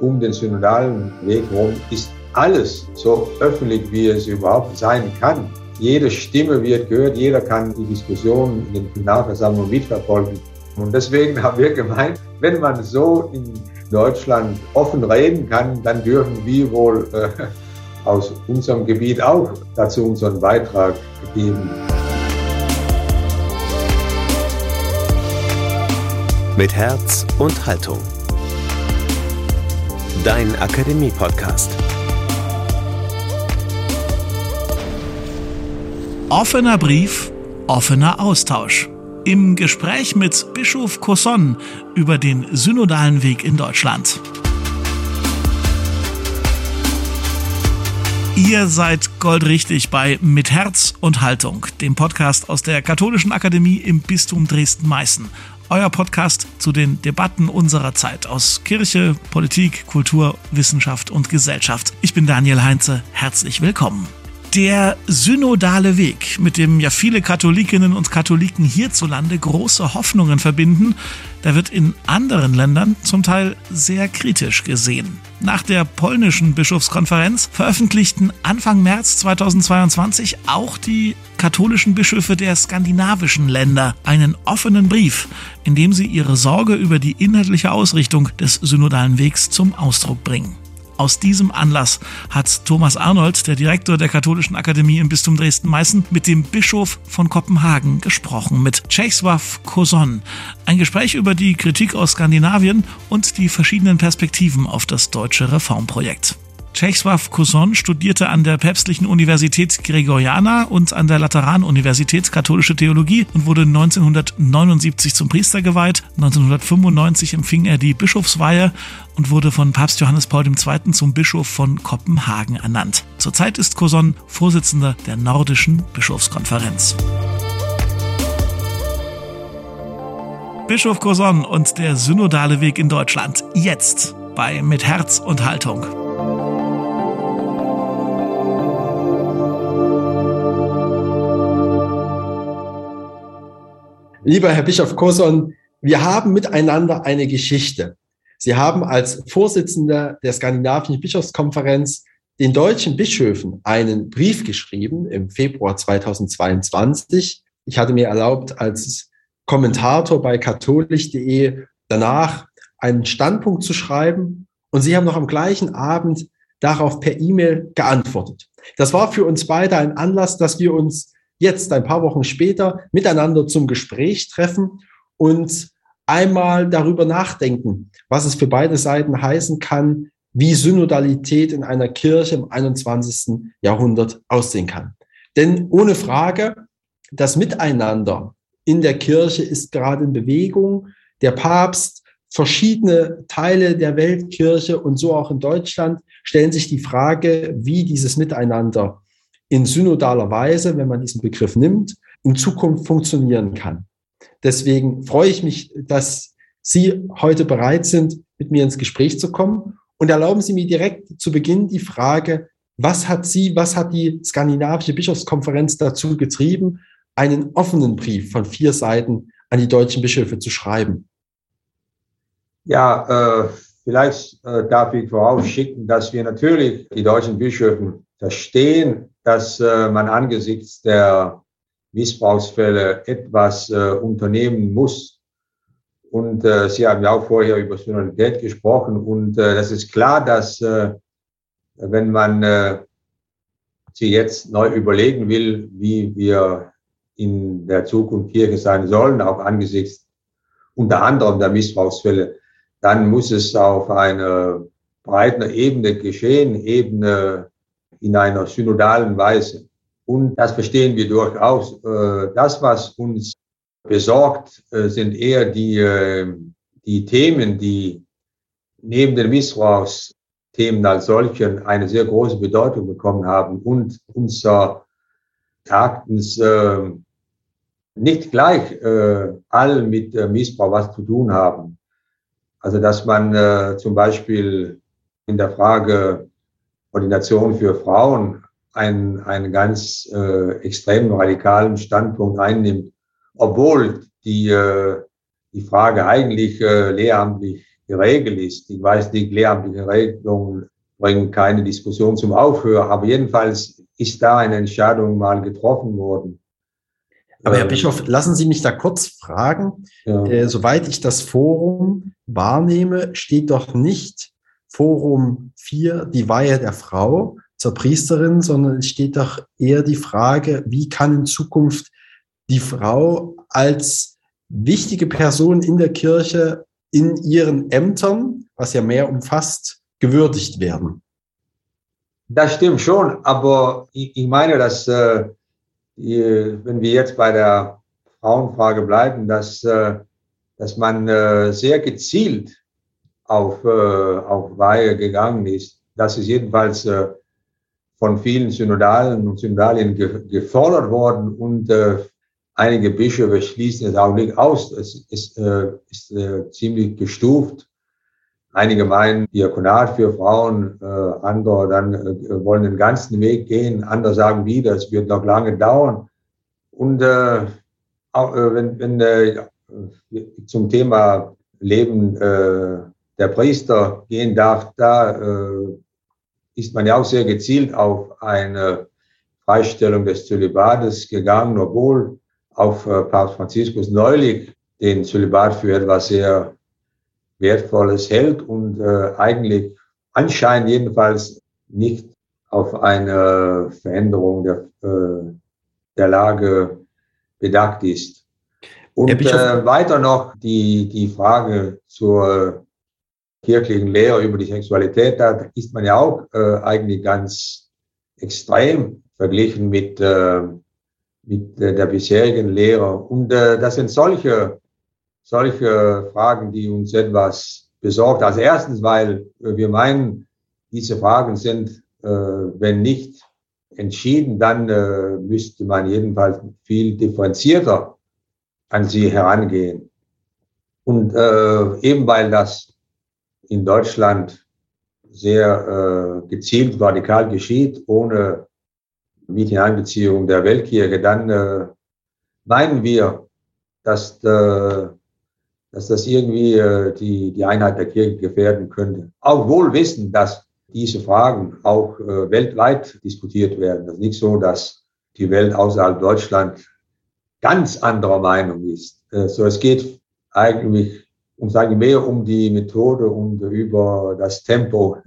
um den synodalen Weg herum ist alles so öffentlich, wie es überhaupt sein kann. Jede Stimme wird gehört, jeder kann die Diskussion in den Plenarversammlungen mitverfolgen. Und deswegen haben wir gemeint, wenn man so in Deutschland offen reden kann, dann dürfen wir wohl äh, aus unserem Gebiet auch dazu unseren Beitrag geben. Mit Herz und Haltung. Dein Akademie-Podcast. Offener Brief, offener Austausch. Im Gespräch mit Bischof Cosson über den synodalen Weg in Deutschland. Ihr seid goldrichtig bei Mit Herz und Haltung, dem Podcast aus der Katholischen Akademie im Bistum Dresden-Meißen. Euer Podcast zu den Debatten unserer Zeit aus Kirche, Politik, Kultur, Wissenschaft und Gesellschaft. Ich bin Daniel Heinze. Herzlich willkommen. Der synodale Weg, mit dem ja viele Katholikinnen und Katholiken hierzulande große Hoffnungen verbinden, der wird in anderen Ländern zum Teil sehr kritisch gesehen. Nach der polnischen Bischofskonferenz veröffentlichten Anfang März 2022 auch die katholischen Bischöfe der skandinavischen Länder einen offenen Brief, in dem sie ihre Sorge über die inhaltliche Ausrichtung des synodalen Wegs zum Ausdruck bringen. Aus diesem Anlass hat Thomas Arnold, der Direktor der Katholischen Akademie im Bistum Dresden-Meißen, mit dem Bischof von Kopenhagen gesprochen, mit Czesław Kozon. Ein Gespräch über die Kritik aus Skandinavien und die verschiedenen Perspektiven auf das deutsche Reformprojekt. Czesław Kuson studierte an der Päpstlichen Universität Gregoriana und an der Lateranuniversität Katholische Theologie und wurde 1979 zum Priester geweiht. 1995 empfing er die Bischofsweihe und wurde von Papst Johannes Paul II. zum Bischof von Kopenhagen ernannt. Zurzeit ist Kuson Vorsitzender der Nordischen Bischofskonferenz. Bischof Kuson und der synodale Weg in Deutschland. Jetzt bei Mit Herz und Haltung. Lieber Herr Bischof Koson, wir haben miteinander eine Geschichte. Sie haben als Vorsitzender der Skandinavischen Bischofskonferenz den deutschen Bischöfen einen Brief geschrieben im Februar 2022. Ich hatte mir erlaubt, als Kommentator bei katholisch.de danach einen Standpunkt zu schreiben. Und Sie haben noch am gleichen Abend darauf per E-Mail geantwortet. Das war für uns beide ein Anlass, dass wir uns jetzt ein paar Wochen später miteinander zum Gespräch treffen und einmal darüber nachdenken, was es für beide Seiten heißen kann, wie Synodalität in einer Kirche im 21. Jahrhundert aussehen kann. Denn ohne Frage, das Miteinander in der Kirche ist gerade in Bewegung. Der Papst, verschiedene Teile der Weltkirche und so auch in Deutschland stellen sich die Frage, wie dieses Miteinander in synodaler Weise, wenn man diesen Begriff nimmt, in Zukunft funktionieren kann. Deswegen freue ich mich, dass Sie heute bereit sind, mit mir ins Gespräch zu kommen. Und erlauben Sie mir direkt zu Beginn die Frage, was hat Sie, was hat die skandinavische Bischofskonferenz dazu getrieben, einen offenen Brief von vier Seiten an die deutschen Bischöfe zu schreiben? Ja, äh, vielleicht äh, darf ich vorausschicken, dass wir natürlich die deutschen Bischöfe verstehen, dass äh, man angesichts der Missbrauchsfälle etwas äh, unternehmen muss. Und äh, Sie haben ja auch vorher über Synodalität gesprochen. Und äh, das ist klar, dass äh, wenn man äh, sich jetzt neu überlegen will, wie wir in der Zukunft Kirche sein sollen, auch angesichts unter anderem der Missbrauchsfälle, dann muss es auf einer breiten Ebene geschehen, Ebene in einer synodalen Weise. Und das verstehen wir durchaus. Äh, das, was uns besorgt, äh, sind eher die, äh, die Themen, die neben den Missbrauchsthemen als solchen eine sehr große Bedeutung bekommen haben und unser Erachtens nicht gleich allen mit Missbrauch was zu tun haben. Also dass man zum Beispiel in der Frage Ordination für Frauen einen, einen ganz äh, extremen radikalen Standpunkt einnimmt, obwohl die, äh, die Frage eigentlich äh, lehramtlich geregelt ist. Ich weiß, die lehramtliche Regelungen bringen keine Diskussion zum Aufhören, aber jedenfalls ist da eine Entscheidung mal getroffen worden. Aber Herr Bischof, lassen Sie mich da kurz fragen. Ja. Äh, soweit ich das Forum wahrnehme, steht doch nicht Forum 4 die Weihe der Frau zur Priesterin, sondern es steht doch eher die Frage, wie kann in Zukunft die Frau als wichtige Person in der Kirche in ihren Ämtern, was ja mehr umfasst, gewürdigt werden. Das stimmt schon, aber ich, meine, dass äh, wenn wir jetzt bei der Frauenfrage bleiben, dass, äh, dass man äh, sehr gezielt auf, auf Weihe gegangen ist. Das ist jedenfalls von vielen Synodalen und Synodalien ge gefordert worden und äh, einige Bischöfe schließen es auch nicht aus. Es ist, äh, ist äh, ziemlich gestuft. Einige meinen Diakonat für Frauen, äh, andere dann äh, wollen den ganzen Weg gehen, andere sagen wieder, es wird noch lange dauern. Und äh, auch, äh, wenn, wenn äh, zum Thema Leben äh, der Priester gehen darf, da äh, ist man ja auch sehr gezielt auf eine Freistellung des Zölibates gegangen, obwohl auf äh, Papst Franziskus neulich den Zölibat für etwas sehr Wertvolles hält und äh, eigentlich anscheinend jedenfalls nicht auf eine Veränderung der, äh, der Lage bedacht ist. Und äh, weiter noch die, die Frage zur kirchlichen Lehre über die Sexualität, da ist man ja auch äh, eigentlich ganz extrem verglichen mit, äh, mit äh, der bisherigen Lehre. Und äh, das sind solche, solche Fragen, die uns etwas besorgt. Also erstens, weil wir meinen, diese Fragen sind, äh, wenn nicht entschieden, dann äh, müsste man jedenfalls viel differenzierter an sie herangehen. Und äh, eben weil das in Deutschland sehr äh, gezielt radikal geschieht, ohne Mieteinbeziehung der Weltkirche, dann äh, meinen wir, dass, äh, dass das irgendwie äh, die, die Einheit der Kirche gefährden könnte. Auch wohl wissen, dass diese Fragen auch äh, weltweit diskutiert werden. Das ist nicht so, dass die Welt außerhalb Deutschland ganz anderer Meinung ist. Äh, so, es geht eigentlich um sage mehr um die Methode und über das Tempo.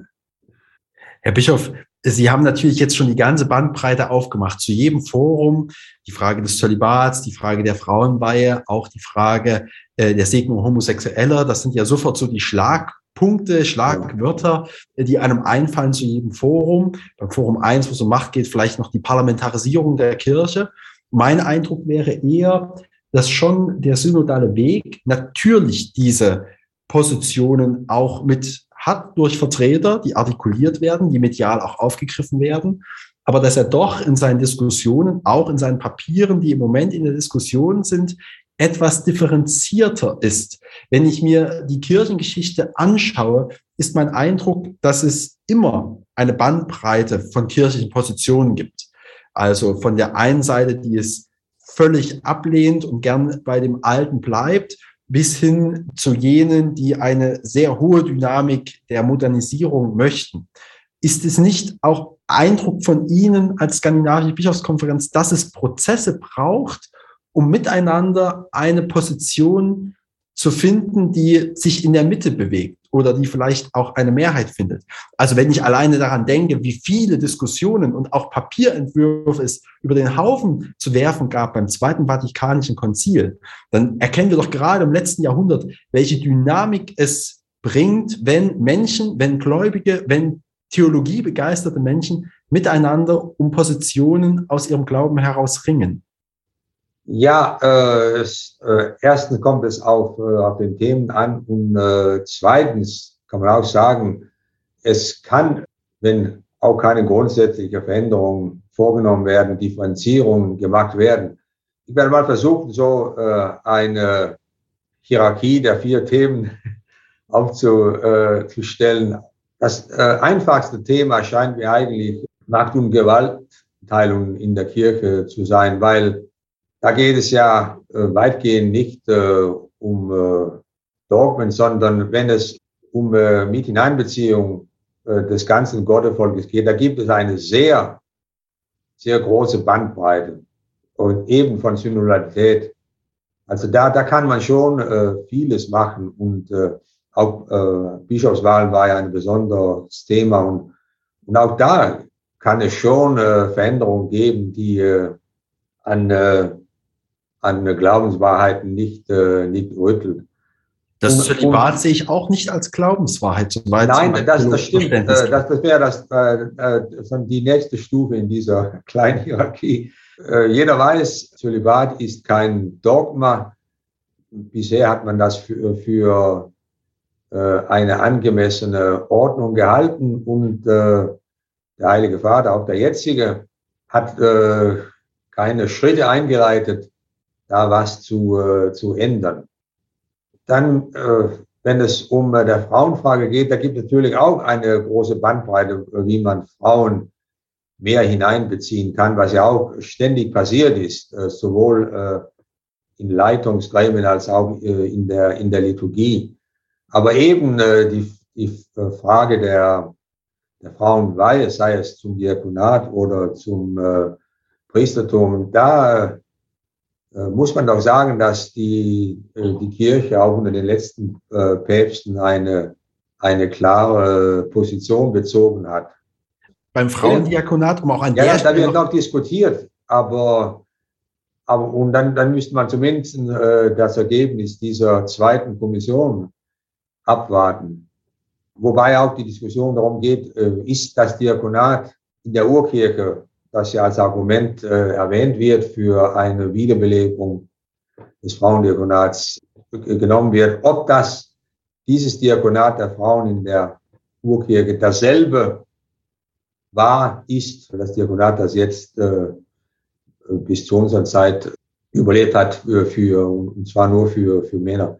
Herr Bischof, Sie haben natürlich jetzt schon die ganze Bandbreite aufgemacht. Zu jedem Forum die Frage des Zölibats, die Frage der Frauenweihe, auch die Frage äh, der Segnung Homosexueller. Das sind ja sofort so die Schlagpunkte, Schlagwörter, die einem einfallen zu jedem Forum. Beim Forum 1, wo es um Macht geht, vielleicht noch die Parlamentarisierung der Kirche. Mein Eindruck wäre eher, dass schon der synodale Weg natürlich diese Positionen auch mit hat durch Vertreter, die artikuliert werden, die medial auch aufgegriffen werden, aber dass er doch in seinen Diskussionen, auch in seinen Papieren, die im Moment in der Diskussion sind, etwas differenzierter ist. Wenn ich mir die Kirchengeschichte anschaue, ist mein Eindruck, dass es immer eine Bandbreite von kirchlichen Positionen gibt. Also von der einen Seite, die es völlig ablehnt und gern bei dem Alten bleibt, bis hin zu jenen, die eine sehr hohe Dynamik der Modernisierung möchten. Ist es nicht auch Eindruck von Ihnen als skandinavische Bischofskonferenz, dass es Prozesse braucht, um miteinander eine Position zu finden, die sich in der Mitte bewegt? oder die vielleicht auch eine Mehrheit findet. Also wenn ich alleine daran denke, wie viele Diskussionen und auch Papierentwürfe es über den Haufen zu werfen gab beim Zweiten Vatikanischen Konzil, dann erkennen wir doch gerade im letzten Jahrhundert, welche Dynamik es bringt, wenn Menschen, wenn Gläubige, wenn theologiebegeisterte Menschen miteinander um Positionen aus ihrem Glauben heraus ringen. Ja, äh, es, äh, erstens kommt es auf, äh, auf den Themen an und äh, zweitens kann man auch sagen, es kann, wenn auch keine grundsätzliche Veränderung vorgenommen werden, Differenzierungen gemacht werden. Ich werde mal versuchen, so äh, eine Hierarchie der vier Themen aufzustellen. Das äh, einfachste Thema scheint mir eigentlich Macht- und Gewaltteilung in der Kirche zu sein, weil da geht es ja äh, weitgehend nicht äh, um äh, Dogmen, sondern wenn es um äh, Mit-Hineinbeziehung äh, des ganzen Gottevolkes geht, da gibt es eine sehr, sehr große Bandbreite und eben von Synodalität. Also da, da kann man schon äh, vieles machen und äh, auch äh, Bischofswahl war ja ein besonderes Thema und, und auch da kann es schon äh, Veränderungen geben, die äh, an, äh, an Glaubenswahrheiten nicht, äh, nicht rüttelt. Das Zölibat sehe ich auch nicht als Glaubenswahrheit. Soweit Nein, das, das stimmt. Äh, das, das wäre das, äh, die nächste Stufe in dieser kleinen Hierarchie. Äh, jeder weiß, Zölibat ist kein Dogma. Bisher hat man das für, für äh, eine angemessene Ordnung gehalten und äh, der Heilige Vater, auch der jetzige, hat äh, keine Schritte eingeleitet, da was zu, äh, zu ändern. Dann, äh, wenn es um äh, der Frauenfrage geht, da gibt es natürlich auch eine große Bandbreite, wie man Frauen mehr hineinbeziehen kann, was ja auch ständig passiert ist, äh, sowohl äh, in Leitungsgremien als auch äh, in der, in der Liturgie. Aber eben äh, die, die Frage der, der Frauenweihe, sei es zum Diakonat oder zum äh, Priestertum, da äh, muss man doch sagen, dass die, äh, die Kirche auch unter den letzten äh, Päpsten eine, eine klare Position bezogen hat. Beim Frauendiakonat, um auch an ja, der ja. Da wird noch diskutiert, aber, aber und dann, dann müsste man zumindest äh, das Ergebnis dieser zweiten Kommission abwarten. Wobei auch die Diskussion darum geht, äh, ist das Diakonat in der Urkirche das ja als Argument äh, erwähnt wird für eine Wiederbelebung des Frauendiakonats genommen wird, ob das dieses Diakonat der Frauen in der Urkirche dasselbe war, ist, das Diakonat, das jetzt äh, bis zu unserer Zeit überlebt hat, für, für, und zwar nur für, für Männer.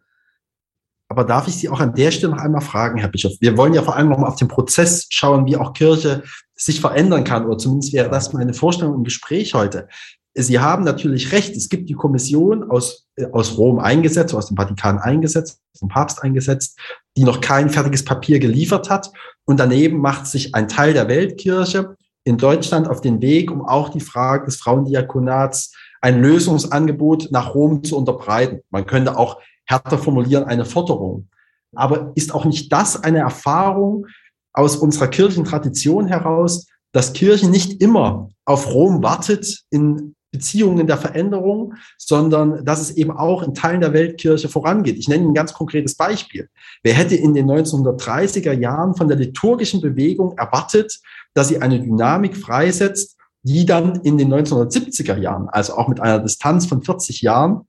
Aber darf ich Sie auch an der Stelle noch einmal fragen, Herr Bischof? Wir wollen ja vor allem noch mal auf den Prozess schauen, wie auch Kirche sich verändern kann, oder zumindest wäre das meine Vorstellung im Gespräch heute. Sie haben natürlich recht. Es gibt die Kommission aus, äh, aus Rom eingesetzt, aus dem Vatikan eingesetzt, vom Papst eingesetzt, die noch kein fertiges Papier geliefert hat. Und daneben macht sich ein Teil der Weltkirche in Deutschland auf den Weg, um auch die Frage des Frauendiakonats ein Lösungsangebot nach Rom zu unterbreiten. Man könnte auch härter formulieren, eine Forderung. Aber ist auch nicht das eine Erfahrung aus unserer Kirchentradition heraus, dass Kirche nicht immer auf Rom wartet in Beziehungen der Veränderung, sondern dass es eben auch in Teilen der Weltkirche vorangeht. Ich nenne ein ganz konkretes Beispiel. Wer hätte in den 1930er Jahren von der liturgischen Bewegung erwartet, dass sie eine Dynamik freisetzt, die dann in den 1970er Jahren, also auch mit einer Distanz von 40 Jahren,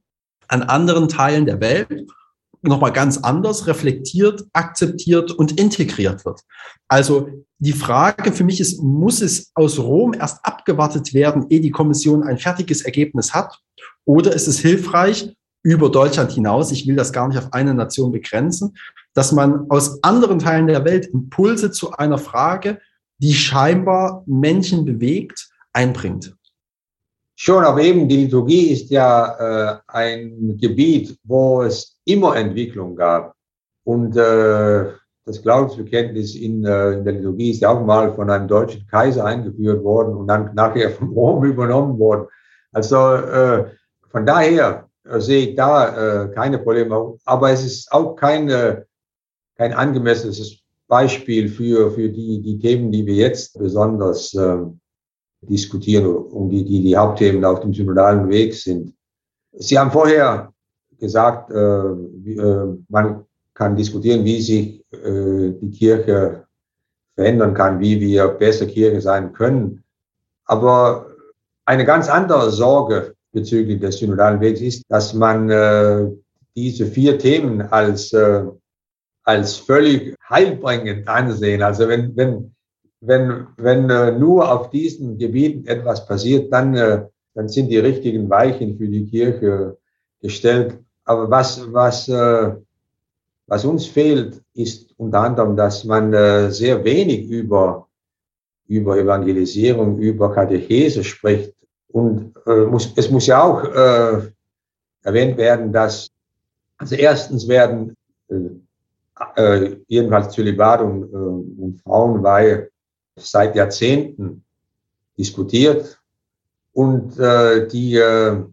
an anderen Teilen der Welt nochmal ganz anders reflektiert, akzeptiert und integriert wird. Also die Frage für mich ist, muss es aus Rom erst abgewartet werden, ehe die Kommission ein fertiges Ergebnis hat? Oder ist es hilfreich, über Deutschland hinaus, ich will das gar nicht auf eine Nation begrenzen, dass man aus anderen Teilen der Welt Impulse zu einer Frage, die scheinbar Menschen bewegt, einbringt? Schon, aber eben die Liturgie ist ja äh, ein Gebiet, wo es immer Entwicklung gab. Und äh, das Glaubensbekenntnis in, äh, in der Liturgie ist ja auch mal von einem deutschen Kaiser eingeführt worden und dann nachher von Rom übernommen worden. Also äh, von daher äh, sehe ich da äh, keine Probleme. Aber es ist auch keine, kein angemessenes Beispiel für, für die, die Themen, die wir jetzt besonders äh, diskutieren, um die, die, die Hauptthemen auf dem synodalen Weg sind. Sie haben vorher gesagt, äh, äh, man kann diskutieren, wie sich äh, die Kirche verändern kann, wie wir besser Kirche sein können. Aber eine ganz andere Sorge bezüglich des synodalen Wegs ist, dass man äh, diese vier Themen als, äh, als völlig heilbringend ansehen. Also wenn, wenn wenn, wenn äh, nur auf diesen Gebieten etwas passiert, dann, äh, dann sind die richtigen Weichen für die Kirche gestellt. Aber was, was, äh, was uns fehlt, ist unter anderem, dass man äh, sehr wenig über, über Evangelisierung, über Katechese spricht. Und äh, muss, es muss ja auch äh, erwähnt werden, dass also erstens werden äh, äh, jedenfalls Zölibat und, äh, und Frauenweihe seit Jahrzehnten diskutiert und äh, die, äh,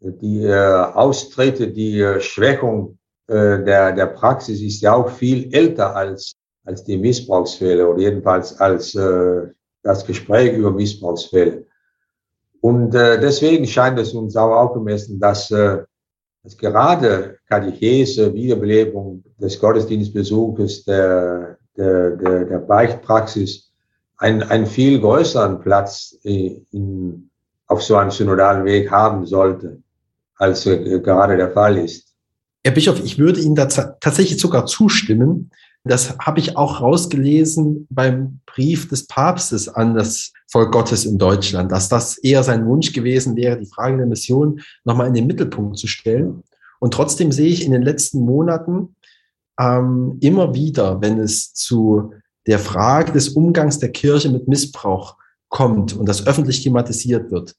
die äh, Austritte, die äh, Schwächung äh, der, der Praxis ist ja auch viel älter als, als die Missbrauchsfälle oder jedenfalls als äh, das Gespräch über Missbrauchsfälle. Und äh, deswegen scheint es uns auch aufgemessen, dass, äh, dass gerade Katechese, Wiederbelebung des Gottesdienstbesuches, der, der, der, der Beichtpraxis einen, einen viel größeren Platz in, auf so einem synodalen Weg haben sollte, als äh, gerade der Fall ist. Herr Bischof, ich würde Ihnen da tatsächlich sogar zustimmen. Das habe ich auch rausgelesen beim Brief des Papstes an das Volk Gottes in Deutschland, dass das eher sein Wunsch gewesen wäre, die Frage der Mission nochmal in den Mittelpunkt zu stellen. Und trotzdem sehe ich in den letzten Monaten ähm, immer wieder, wenn es zu der Frage des Umgangs der Kirche mit Missbrauch kommt und das öffentlich thematisiert wird,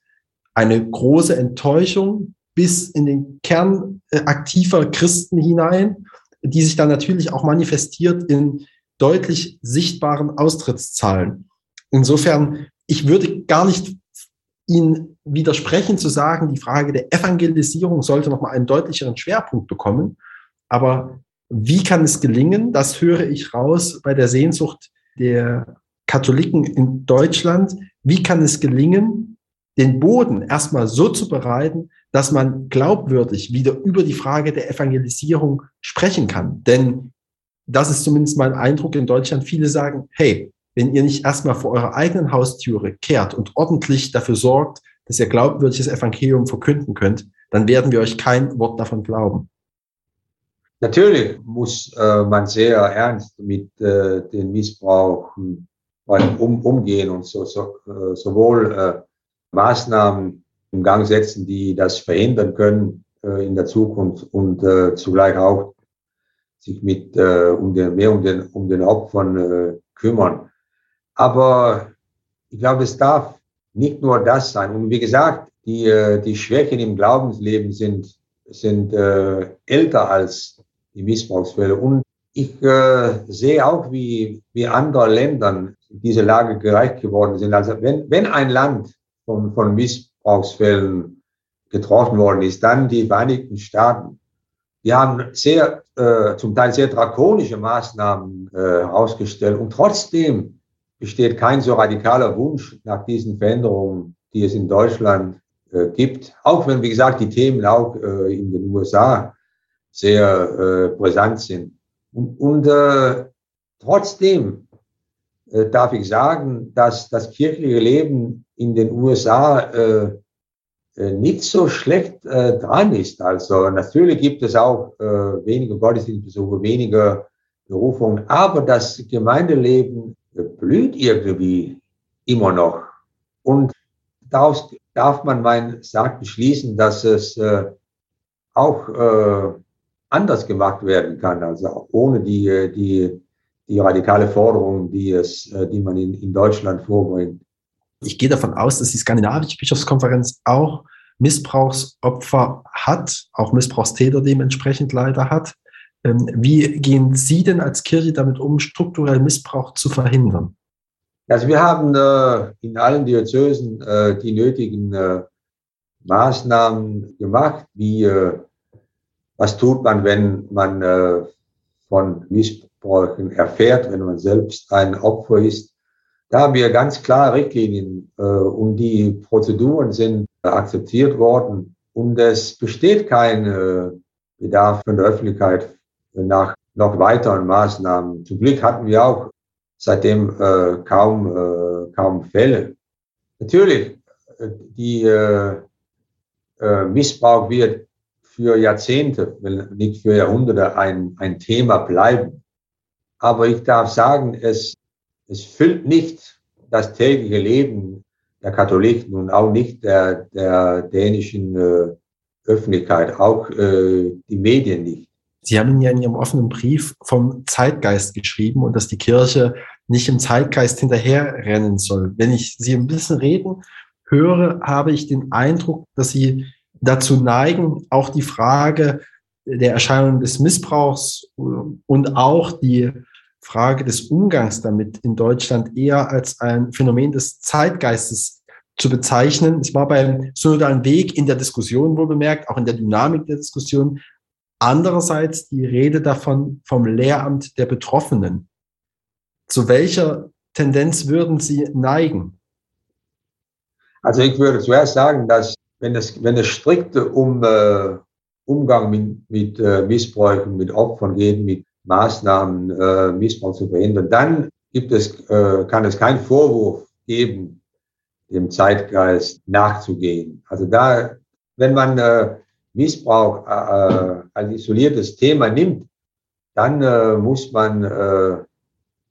eine große Enttäuschung bis in den Kern äh, aktiver Christen hinein, die sich dann natürlich auch manifestiert in deutlich sichtbaren Austrittszahlen. Insofern, ich würde gar nicht Ihnen widersprechen zu sagen, die Frage der Evangelisierung sollte nochmal einen deutlicheren Schwerpunkt bekommen. Aber wie kann es gelingen? Das höre ich raus bei der Sehnsucht der Katholiken in Deutschland. Wie kann es gelingen, den Boden erstmal so zu bereiten, dass man glaubwürdig wieder über die Frage der Evangelisierung sprechen kann? Denn das ist zumindest mein Eindruck in Deutschland. Viele sagen, hey, wenn ihr nicht erstmal vor eurer eigenen Haustüre kehrt und ordentlich dafür sorgt, dass ihr glaubwürdiges Evangelium verkünden könnt, dann werden wir euch kein Wort davon glauben. Natürlich muss äh, man sehr ernst mit äh, den Missbrauchen um, umgehen und so, so, äh, sowohl äh, Maßnahmen im Gang setzen, die das verhindern können äh, in der Zukunft und äh, zugleich auch sich mit um den, mehr um den, um den Opfern kümmern. Aber ich glaube, es darf nicht nur das sein. Und wie gesagt, die, die Schwächen im Glaubensleben sind, sind äh, älter als die Missbrauchsfälle. Und ich äh, sehe auch, wie, wie andere Ländern diese Lage gereicht geworden sind. Also wenn, wenn ein Land von, von Missbrauchsfällen getroffen worden ist, dann die Vereinigten Staaten. Die haben sehr, äh, zum Teil sehr drakonische Maßnahmen äh, ausgestellt und trotzdem besteht kein so radikaler Wunsch nach diesen Veränderungen, die es in Deutschland äh, gibt. Auch wenn, wie gesagt, die Themen auch äh, in den USA sehr äh, brisant sind. Und, und äh, trotzdem äh, darf ich sagen, dass das kirchliche Leben in den USA äh, äh, nicht so schlecht äh, dran ist. Also natürlich gibt es auch äh, weniger Gottesdienstbesuche, weniger Berufungen, aber das Gemeindeleben blüht irgendwie immer noch. Und daraus darf man mein Sagen schließen, dass es äh, auch äh, anders gemacht werden kann, also ohne die, die, die radikale Forderung, die, es, äh, die man in, in Deutschland vorbringt. Ich gehe davon aus, dass die Skandinavische Bischofskonferenz auch Missbrauchsopfer hat, auch Missbrauchstäter dementsprechend leider hat. Ähm, wie gehen Sie denn als Kirche damit um, strukturell Missbrauch zu verhindern? Also wir haben äh, in allen Diözesen äh, die nötigen Maßnahmen gemacht, wie was tut man, wenn man äh, von Missbräuchen erfährt, wenn man selbst ein Opfer ist. Da haben wir ganz klare Richtlinien äh, und die Prozeduren sind akzeptiert worden und es besteht kein äh, Bedarf von der Öffentlichkeit nach noch weiteren Maßnahmen. Zum Glück hatten wir auch seitdem äh, kaum, äh, kaum Fälle. Natürlich, äh, die äh, äh, Missbrauch wird für Jahrzehnte, nicht für Jahrhunderte ein, ein Thema bleiben. Aber ich darf sagen, es, es füllt nicht das tägliche Leben der Katholiken und auch nicht der, der dänischen äh, Öffentlichkeit, auch äh, die Medien nicht. Sie haben ja in Ihrem offenen Brief vom Zeitgeist geschrieben und dass die Kirche nicht im Zeitgeist hinterherrennen soll. Wenn ich Sie ein bisschen reden höre, habe ich den Eindruck, dass Sie dazu neigen, auch die Frage der Erscheinung des Missbrauchs und auch die Frage des Umgangs damit in Deutschland eher als ein Phänomen des Zeitgeistes zu bezeichnen. Es war beim synodalen Weg in der Diskussion wohl bemerkt, auch in der Dynamik der Diskussion. Andererseits die Rede davon vom Lehramt der Betroffenen. Zu welcher Tendenz würden Sie neigen? Also ich würde zuerst sagen, dass wenn es, wenn es strikt um äh, Umgang mit, mit äh, Missbräuchen, mit Opfern geht, mit Maßnahmen, äh, Missbrauch zu verhindern, dann gibt es, äh, kann es keinen Vorwurf geben, dem Zeitgeist nachzugehen. Also da, wenn man äh, Missbrauch äh, als isoliertes Thema nimmt, dann äh, muss man äh,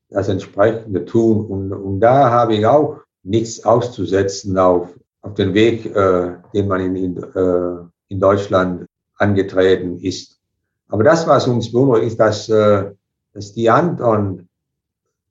das entsprechende tun. Und, und da habe ich auch nichts auszusetzen auf, auf den Weg, äh, den man in, äh, in Deutschland angetreten ist. Aber das, was uns beunruhigt, ist, dass, äh, dass die anderen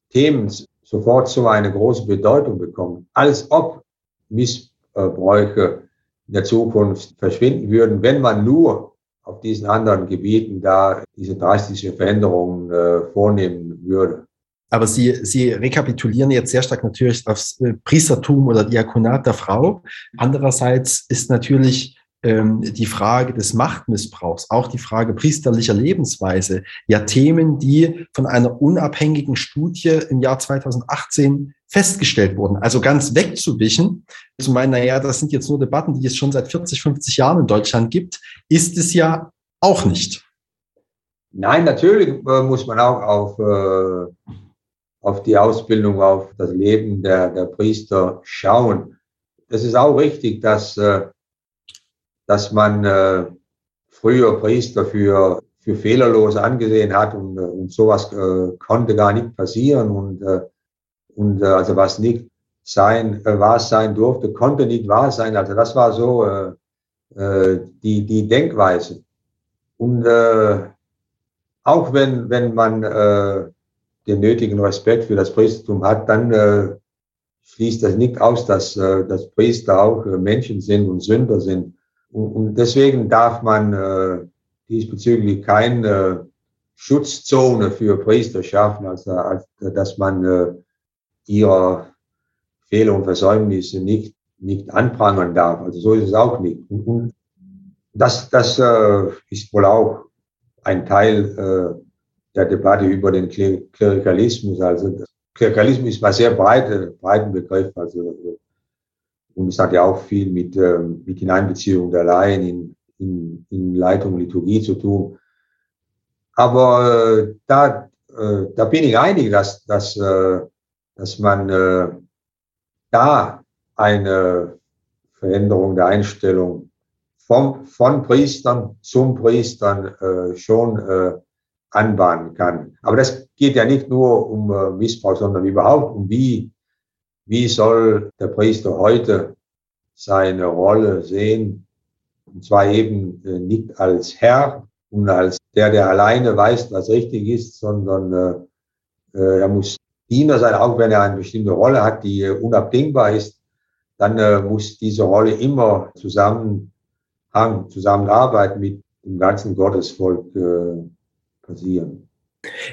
Themen sofort so eine große Bedeutung bekommen, als ob Missbräuche in der Zukunft verschwinden würden, wenn man nur auf diesen anderen Gebieten da diese drastische Veränderungen äh, vornehmen würde. Aber Sie, Sie rekapitulieren jetzt sehr stark natürlich aufs äh, Priestertum oder Diakonat der Frau. Andererseits ist natürlich ähm, die Frage des Machtmissbrauchs, auch die Frage priesterlicher Lebensweise, ja Themen, die von einer unabhängigen Studie im Jahr 2018 festgestellt wurden. Also ganz wegzuwischen, zu meinen, naja, das sind jetzt nur Debatten, die es schon seit 40, 50 Jahren in Deutschland gibt, ist es ja auch nicht. Nein, natürlich äh, muss man auch auf, äh, auf die Ausbildung, auf das Leben der, der Priester schauen. Es ist auch richtig, dass äh, dass man äh, früher Priester für, für fehlerlos angesehen hat und, äh, und sowas konnte gar nicht passieren und, und also was nicht sein, wahr sein durfte, konnte nicht wahr sein. Also das war so die, die Denkweise. Und äh, auch wenn, wenn man äh, den nötigen Respekt für das Priestertum hat, dann äh, schließt das nicht aus, dass, äh, dass Priester auch äh, Menschen sind und Sünder sind. Und deswegen darf man äh, diesbezüglich keine Schutzzone für Priester schaffen, also als, dass man äh, ihre Fehler und Versäumnisse nicht, nicht anprangern darf. Also so ist es auch nicht. Und, und das, das äh, ist wohl auch ein Teil äh, der Debatte über den Klerikalismus. Also Klerikalismus ist mal sehr breite, breiten Begriff. Also und es hat ja auch viel mit, ähm, mit Hineinbeziehung der Laien in, in, in Leitung Liturgie zu tun. Aber äh, da, äh, da bin ich einig, dass, dass, äh, dass man äh, da eine Veränderung der Einstellung vom, von Priestern zum Priestern äh, schon äh, anbahnen kann. Aber das geht ja nicht nur um äh, Missbrauch, sondern überhaupt um wie wie soll der Priester heute seine Rolle sehen? Und zwar eben äh, nicht als Herr und als der, der alleine weiß, was richtig ist, sondern äh, er muss Diener sein, auch wenn er eine bestimmte Rolle hat, die unabdingbar ist. Dann muss diese Rolle immer zusammenhang, zusammenarbeiten mit dem ganzen Gottesvolk passieren.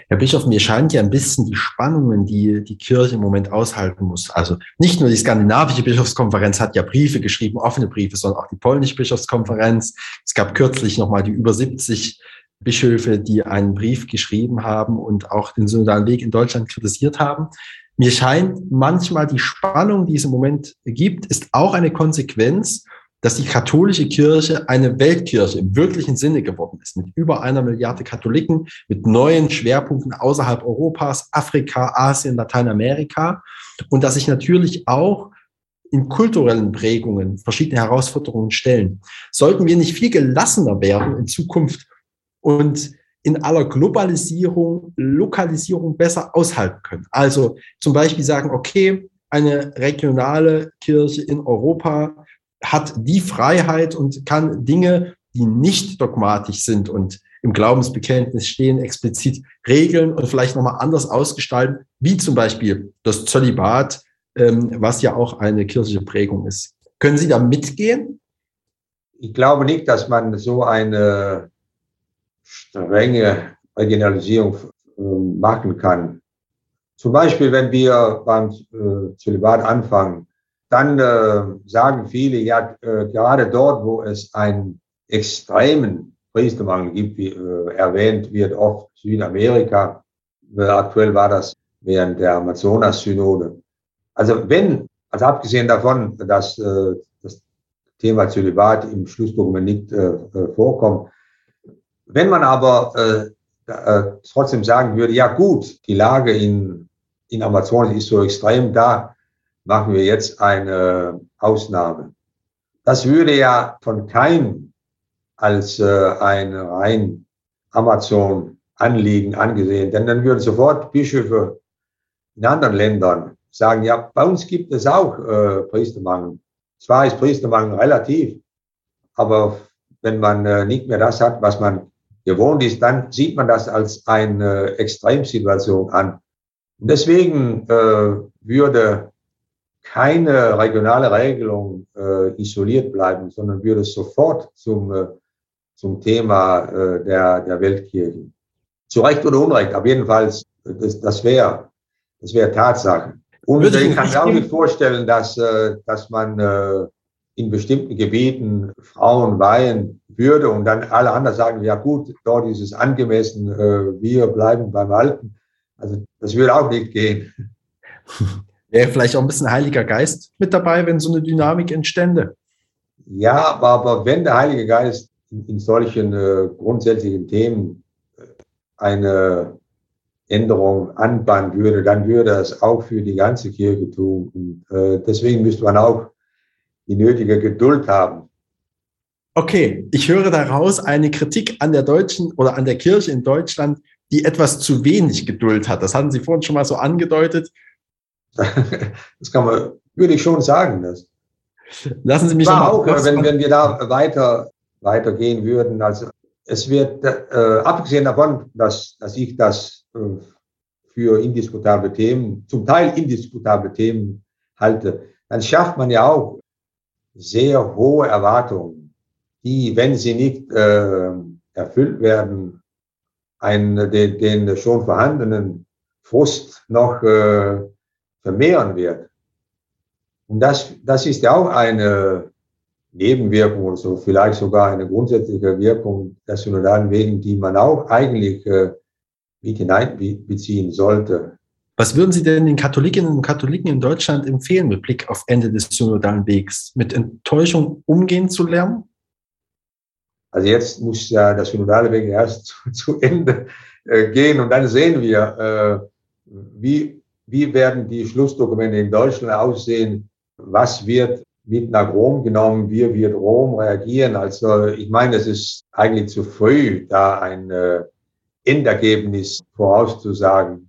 Herr Bischof, mir scheint ja ein bisschen die Spannungen, die die Kirche im Moment aushalten muss. Also nicht nur die skandinavische Bischofskonferenz hat ja Briefe geschrieben, offene Briefe, sondern auch die polnische Bischofskonferenz. Es gab kürzlich nochmal die über 70 Bischöfe, die einen Brief geschrieben haben und auch den synodalen Weg in Deutschland kritisiert haben. Mir scheint manchmal die Spannung, die es im Moment gibt, ist auch eine Konsequenz dass die katholische Kirche eine Weltkirche im wirklichen Sinne geworden ist, mit über einer Milliarde Katholiken, mit neuen Schwerpunkten außerhalb Europas, Afrika, Asien, Lateinamerika und dass sich natürlich auch in kulturellen Prägungen verschiedene Herausforderungen stellen. Sollten wir nicht viel gelassener werden in Zukunft und in aller Globalisierung, Lokalisierung besser aushalten können? Also zum Beispiel sagen, okay, eine regionale Kirche in Europa hat die Freiheit und kann Dinge, die nicht dogmatisch sind und im Glaubensbekenntnis stehen, explizit regeln und vielleicht nochmal anders ausgestalten, wie zum Beispiel das Zölibat, ähm, was ja auch eine kirchliche Prägung ist. Können Sie da mitgehen? Ich glaube nicht, dass man so eine strenge Regionalisierung äh, machen kann. Zum Beispiel, wenn wir beim äh, Zölibat anfangen, dann äh, sagen viele, ja, äh, gerade dort, wo es einen extremen Priestermangel gibt, wie äh, erwähnt wird oft Südamerika, äh, aktuell war das während der Amazonas-Synode. Also wenn, also abgesehen davon, dass äh, das Thema Zölibat im Schlussdokument nicht äh, äh vorkommt, wenn man aber äh, äh, trotzdem sagen würde, ja gut, die Lage in, in Amazonas ist so extrem, da machen wir jetzt eine Ausnahme. Das würde ja von keinem als äh, ein rein Amazon-Anliegen angesehen, denn dann würden sofort Bischöfe in anderen Ländern sagen, ja, bei uns gibt es auch äh, Priestermangel. Zwar ist Priestermangel relativ, aber wenn man äh, nicht mehr das hat, was man gewohnt ist, dann sieht man das als eine Extremsituation an. Und deswegen äh, würde keine regionale Regelung äh, isoliert bleiben, sondern würde sofort zum, äh, zum Thema äh, der, der Weltkirche. Zu Recht oder Unrecht, aber jedenfalls, das, das wäre das wäre Tatsache. Und ich kann mir auch nicht vorstellen, dass, äh, dass man äh, in bestimmten Gebieten Frauen weihen würde und dann alle anderen sagen, ja gut, dort ist es angemessen, äh, wir bleiben beim Alten. Also das würde auch nicht gehen. Wäre vielleicht auch ein bisschen Heiliger Geist mit dabei, wenn so eine Dynamik entstände? Ja, aber, aber wenn der Heilige Geist in, in solchen äh, grundsätzlichen Themen äh, eine Änderung anbahnen würde, dann würde es auch für die ganze Kirche tun. Und, äh, deswegen müsste man auch die nötige Geduld haben. Okay, ich höre daraus eine Kritik an der deutschen oder an der Kirche in Deutschland, die etwas zu wenig Geduld hat. Das hatten Sie vorhin schon mal so angedeutet. Das kann man, würde ich schon sagen. Das. Lassen Sie mich War auch, wenn, wenn wir da weiter, weitergehen würden. Also es wird, äh, abgesehen davon, dass, dass ich das äh, für indiskutable Themen, zum Teil indiskutable Themen halte, dann schafft man ja auch sehr hohe Erwartungen, die, wenn sie nicht äh, erfüllt werden, einen, den, den schon vorhandenen Frust noch äh, vermehren wird. Und das, das ist ja auch eine Nebenwirkung oder so, vielleicht sogar eine grundsätzliche Wirkung der synodalen Wegen, die man auch eigentlich äh, mit hineinbeziehen sollte. Was würden Sie denn den Katholikinnen und Katholiken in Deutschland empfehlen mit Blick auf Ende des synodalen Wegs? Mit Enttäuschung umgehen zu lernen? Also jetzt muss ja der synodale Weg erst zu, zu Ende äh, gehen und dann sehen wir, äh, wie, wie werden die Schlussdokumente in Deutschland aussehen, was wird mit nach Rom genommen, wie wird Rom reagieren. Also ich meine, es ist eigentlich zu früh, da ein äh, Endergebnis vorauszusagen.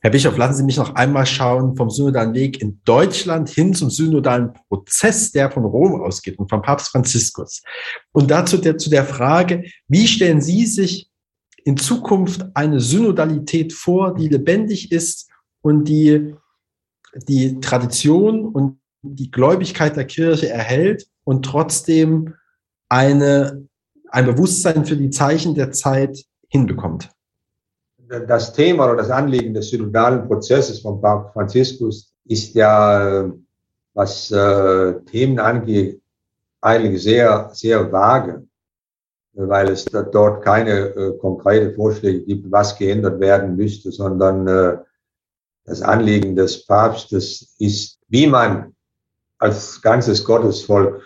Herr Bischof, lassen Sie mich noch einmal schauen vom synodalen Weg in Deutschland hin zum synodalen Prozess, der von Rom ausgeht und vom Papst Franziskus. Und dazu der, zu der Frage, wie stellen Sie sich in Zukunft eine Synodalität vor, die lebendig ist und die die Tradition und die Gläubigkeit der Kirche erhält und trotzdem eine, ein Bewusstsein für die Zeichen der Zeit hinbekommt? das Thema oder das Anliegen des synodalen Prozesses von Papst Franziskus ist ja, was äh, Themen angeht, eigentlich sehr, sehr vage, weil es dort keine äh, konkrete Vorschläge gibt, was geändert werden müsste, sondern äh, das Anliegen des Papstes ist, wie man als ganzes Gottesvolk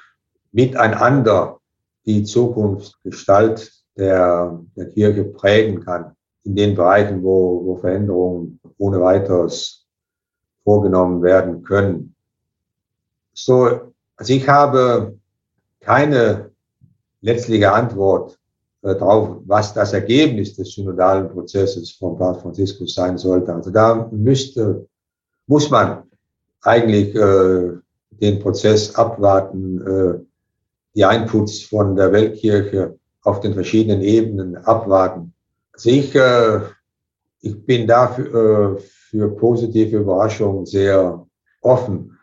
miteinander die Zukunftsgestalt der, der Kirche prägen kann in den Bereichen, wo, wo Veränderungen ohne weiteres vorgenommen werden können. So, also ich habe keine letztliche Antwort darauf, was das Ergebnis des synodalen Prozesses von Papst Franziskus sein sollte. Also da müsste, muss man eigentlich äh, den Prozess abwarten, äh, die Inputs von der Weltkirche auf den verschiedenen Ebenen abwarten. Also ich, äh, ich bin dafür äh, für positive Überraschungen sehr offen.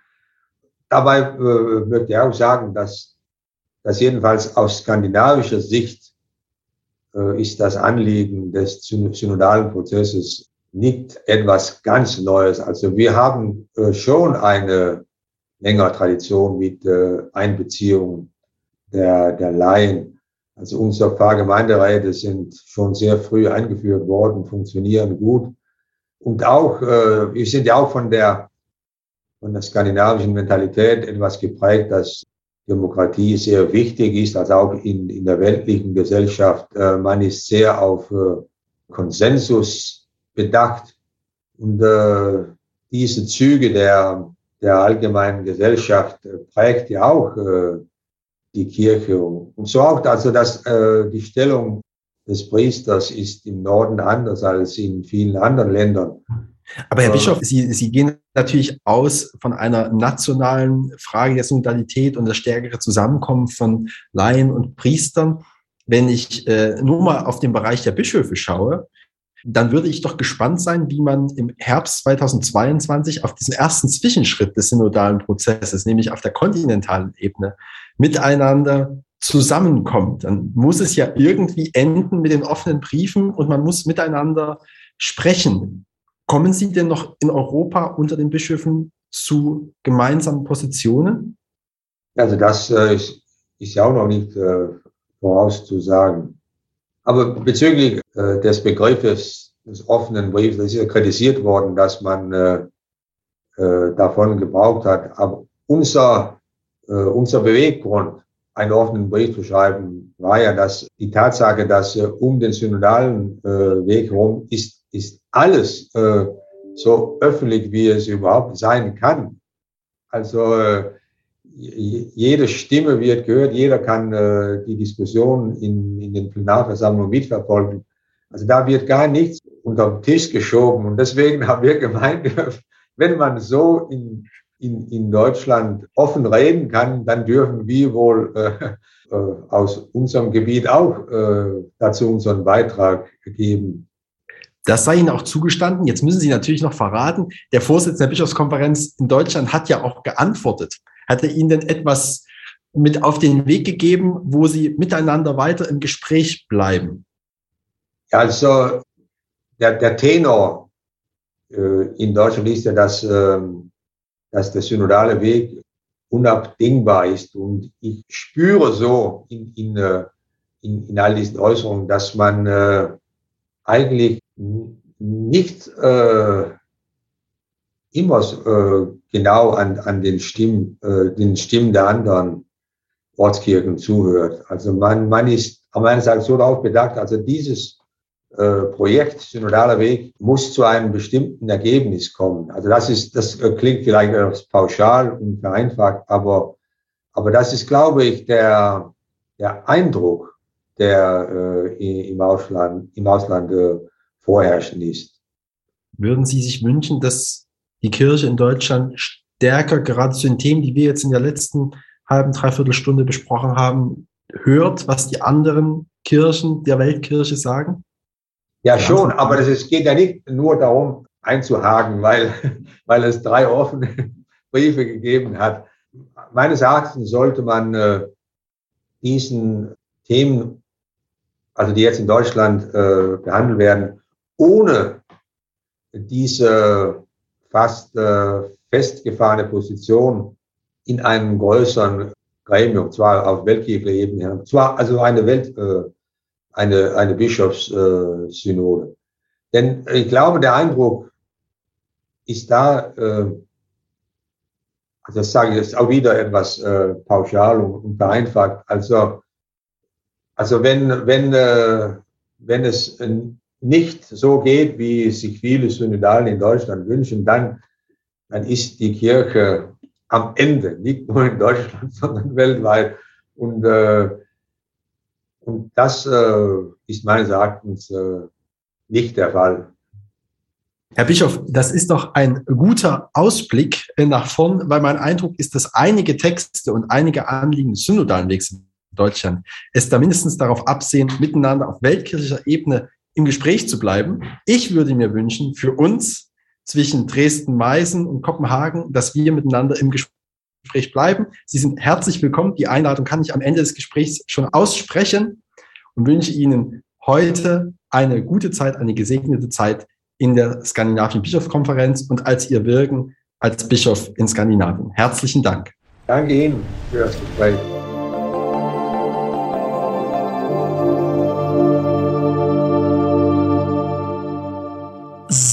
Dabei äh, möchte ich auch sagen, dass, dass jedenfalls aus skandinavischer Sicht ist das Anliegen des synodalen Prozesses nicht etwas ganz Neues. Also wir haben äh, schon eine längere Tradition mit äh, Einbeziehung der, der Laien. Also unsere Pfarrgemeinderäte sind schon sehr früh eingeführt worden, funktionieren gut. Und auch, äh, wir sind ja auch von der, von der skandinavischen Mentalität etwas geprägt, dass Demokratie sehr wichtig ist, also auch in, in der weltlichen Gesellschaft. Äh, man ist sehr auf äh, Konsensus bedacht. Und äh, diese Züge der, der allgemeinen Gesellschaft äh, prägt ja auch äh, die Kirche. Und so auch, also dass äh, die Stellung des Priesters ist im Norden anders als in vielen anderen Ländern. Aber Herr Bischof, Sie, Sie gehen natürlich aus von einer nationalen Frage der Synodalität und das stärkere Zusammenkommen von Laien und Priestern. Wenn ich äh, nur mal auf den Bereich der Bischöfe schaue, dann würde ich doch gespannt sein, wie man im Herbst 2022 auf diesen ersten Zwischenschritt des synodalen Prozesses, nämlich auf der kontinentalen Ebene, miteinander zusammenkommt. Dann muss es ja irgendwie enden mit den offenen Briefen und man muss miteinander sprechen. Kommen Sie denn noch in Europa unter den Bischöfen zu gemeinsamen Positionen? Also das äh, ist, ist ja auch noch nicht äh, vorauszusagen. Aber bezüglich äh, des Begriffes des offenen Briefs, das ist ja kritisiert worden, dass man äh, äh, davon gebraucht hat. Aber unser, äh, unser Beweggrund, einen offenen Brief zu schreiben, war ja, dass die Tatsache, dass äh, um den synodalen äh, Weg herum ist, ist alles äh, so öffentlich, wie es überhaupt sein kann. Also äh, jede Stimme wird gehört, jeder kann äh, die Diskussion in, in den Plenarversammlungen mitverfolgen. Also da wird gar nichts unter den Tisch geschoben. Und deswegen haben wir gemeint, wenn man so in, in, in Deutschland offen reden kann, dann dürfen wir wohl äh, äh, aus unserem Gebiet auch äh, dazu unseren Beitrag geben. Das sei Ihnen auch zugestanden. Jetzt müssen Sie natürlich noch verraten, der Vorsitzende der Bischofskonferenz in Deutschland hat ja auch geantwortet. Hat er Ihnen denn etwas mit auf den Weg gegeben, wo Sie miteinander weiter im Gespräch bleiben? Also der, der Tenor äh, in Deutschland ist ja, dass, äh, dass der synodale Weg unabdingbar ist. Und ich spüre so in, in, äh, in, in all diesen Äußerungen, dass man äh, eigentlich nicht äh, immer äh, genau an, an den, Stimmen, äh, den Stimmen der anderen Ortskirchen zuhört. Also man, man ist am meiner Seite so darauf bedacht, also dieses äh, Projekt Synodaler Weg muss zu einem bestimmten Ergebnis kommen. Also das ist, das äh, klingt vielleicht etwas pauschal und vereinfacht, aber, aber das ist, glaube ich, der, der Eindruck, der äh, im Ausland, im Ausland äh, vorherrschend ist. Würden Sie sich wünschen, dass die Kirche in Deutschland stärker gerade zu den Themen, die wir jetzt in der letzten halben, dreiviertel Stunde besprochen haben, hört, was die anderen Kirchen der Weltkirche sagen? Ja, schon, aber es geht ja nicht nur darum, einzuhaken, weil, weil es drei offene Briefe gegeben hat. Meines Erachtens sollte man äh, diesen Themen, also die jetzt in Deutschland äh, behandelt werden, ohne diese fast äh, festgefahrene Position in einem größeren Gremium, zwar auf weltkirchlicher Ebene, zwar also eine Welt, äh, eine, eine Bischofssynode. Denn ich glaube, der Eindruck ist da, äh, also das sage ich jetzt auch wieder etwas äh, pauschal und, vereinfacht. Also, also wenn, wenn, äh, wenn es nicht so geht, wie sich viele Synodalen in Deutschland wünschen, dann, dann ist die Kirche am Ende, nicht nur in Deutschland, sondern weltweit. Und, äh, und das äh, ist meines Erachtens äh, nicht der Fall. Herr Bischof, das ist doch ein guter Ausblick nach vorn, weil mein Eindruck ist, dass einige Texte und einige Anliegen des synodalen Wegs in Deutschland es da mindestens darauf absehen, miteinander auf weltkirchlicher Ebene im Gespräch zu bleiben. Ich würde mir wünschen, für uns zwischen Dresden, Meißen und Kopenhagen, dass wir miteinander im Gespräch bleiben. Sie sind herzlich willkommen. Die Einladung kann ich am Ende des Gesprächs schon aussprechen und wünsche Ihnen heute eine gute Zeit, eine gesegnete Zeit in der Skandinavischen Bischofskonferenz und als ihr Wirken als Bischof in Skandinavien. Herzlichen Dank. Danke Ihnen für das Gespräch.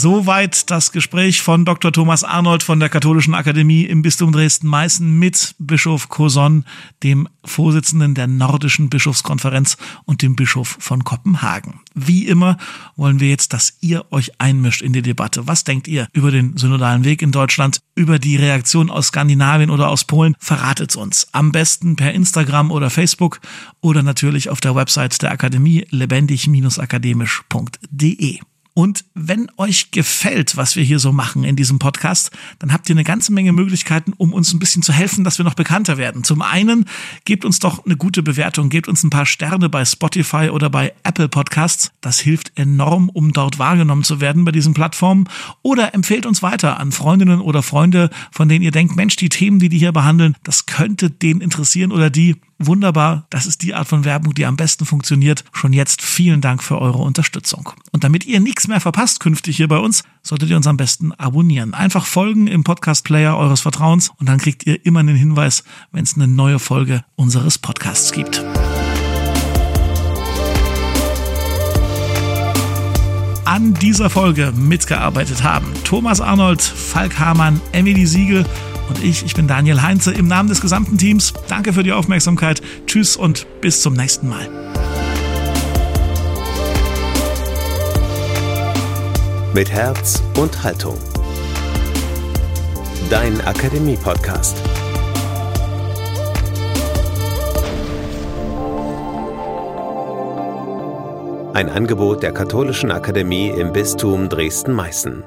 Soweit das Gespräch von Dr. Thomas Arnold von der Katholischen Akademie im Bistum Dresden-Meißen mit Bischof Coson, dem Vorsitzenden der Nordischen Bischofskonferenz und dem Bischof von Kopenhagen. Wie immer wollen wir jetzt, dass ihr euch einmischt in die Debatte. Was denkt ihr über den synodalen Weg in Deutschland, über die Reaktion aus Skandinavien oder aus Polen? Verratet uns. Am besten per Instagram oder Facebook oder natürlich auf der Website der Akademie lebendig-akademisch.de. Und wenn euch gefällt, was wir hier so machen in diesem Podcast, dann habt ihr eine ganze Menge Möglichkeiten, um uns ein bisschen zu helfen, dass wir noch bekannter werden. Zum einen gebt uns doch eine gute Bewertung, gebt uns ein paar Sterne bei Spotify oder bei Apple Podcasts. Das hilft enorm, um dort wahrgenommen zu werden bei diesen Plattformen. Oder empfehlt uns weiter an Freundinnen oder Freunde, von denen ihr denkt, Mensch, die Themen, die die hier behandeln, das könnte denen interessieren oder die wunderbar. Das ist die Art von Werbung, die am besten funktioniert. Schon jetzt vielen Dank für eure Unterstützung. Und damit ihr nichts mehr verpasst künftig hier bei uns, solltet ihr uns am besten abonnieren. Einfach folgen im Podcast-Player eures Vertrauens und dann kriegt ihr immer einen Hinweis, wenn es eine neue Folge unseres Podcasts gibt. An dieser Folge mitgearbeitet haben Thomas Arnold, Falk Hamann, Emily Siegel und ich, ich bin Daniel Heinze im Namen des gesamten Teams. Danke für die Aufmerksamkeit. Tschüss und bis zum nächsten Mal. Mit Herz und Haltung. Dein Akademie-Podcast. Ein Angebot der Katholischen Akademie im Bistum Dresden-Meißen.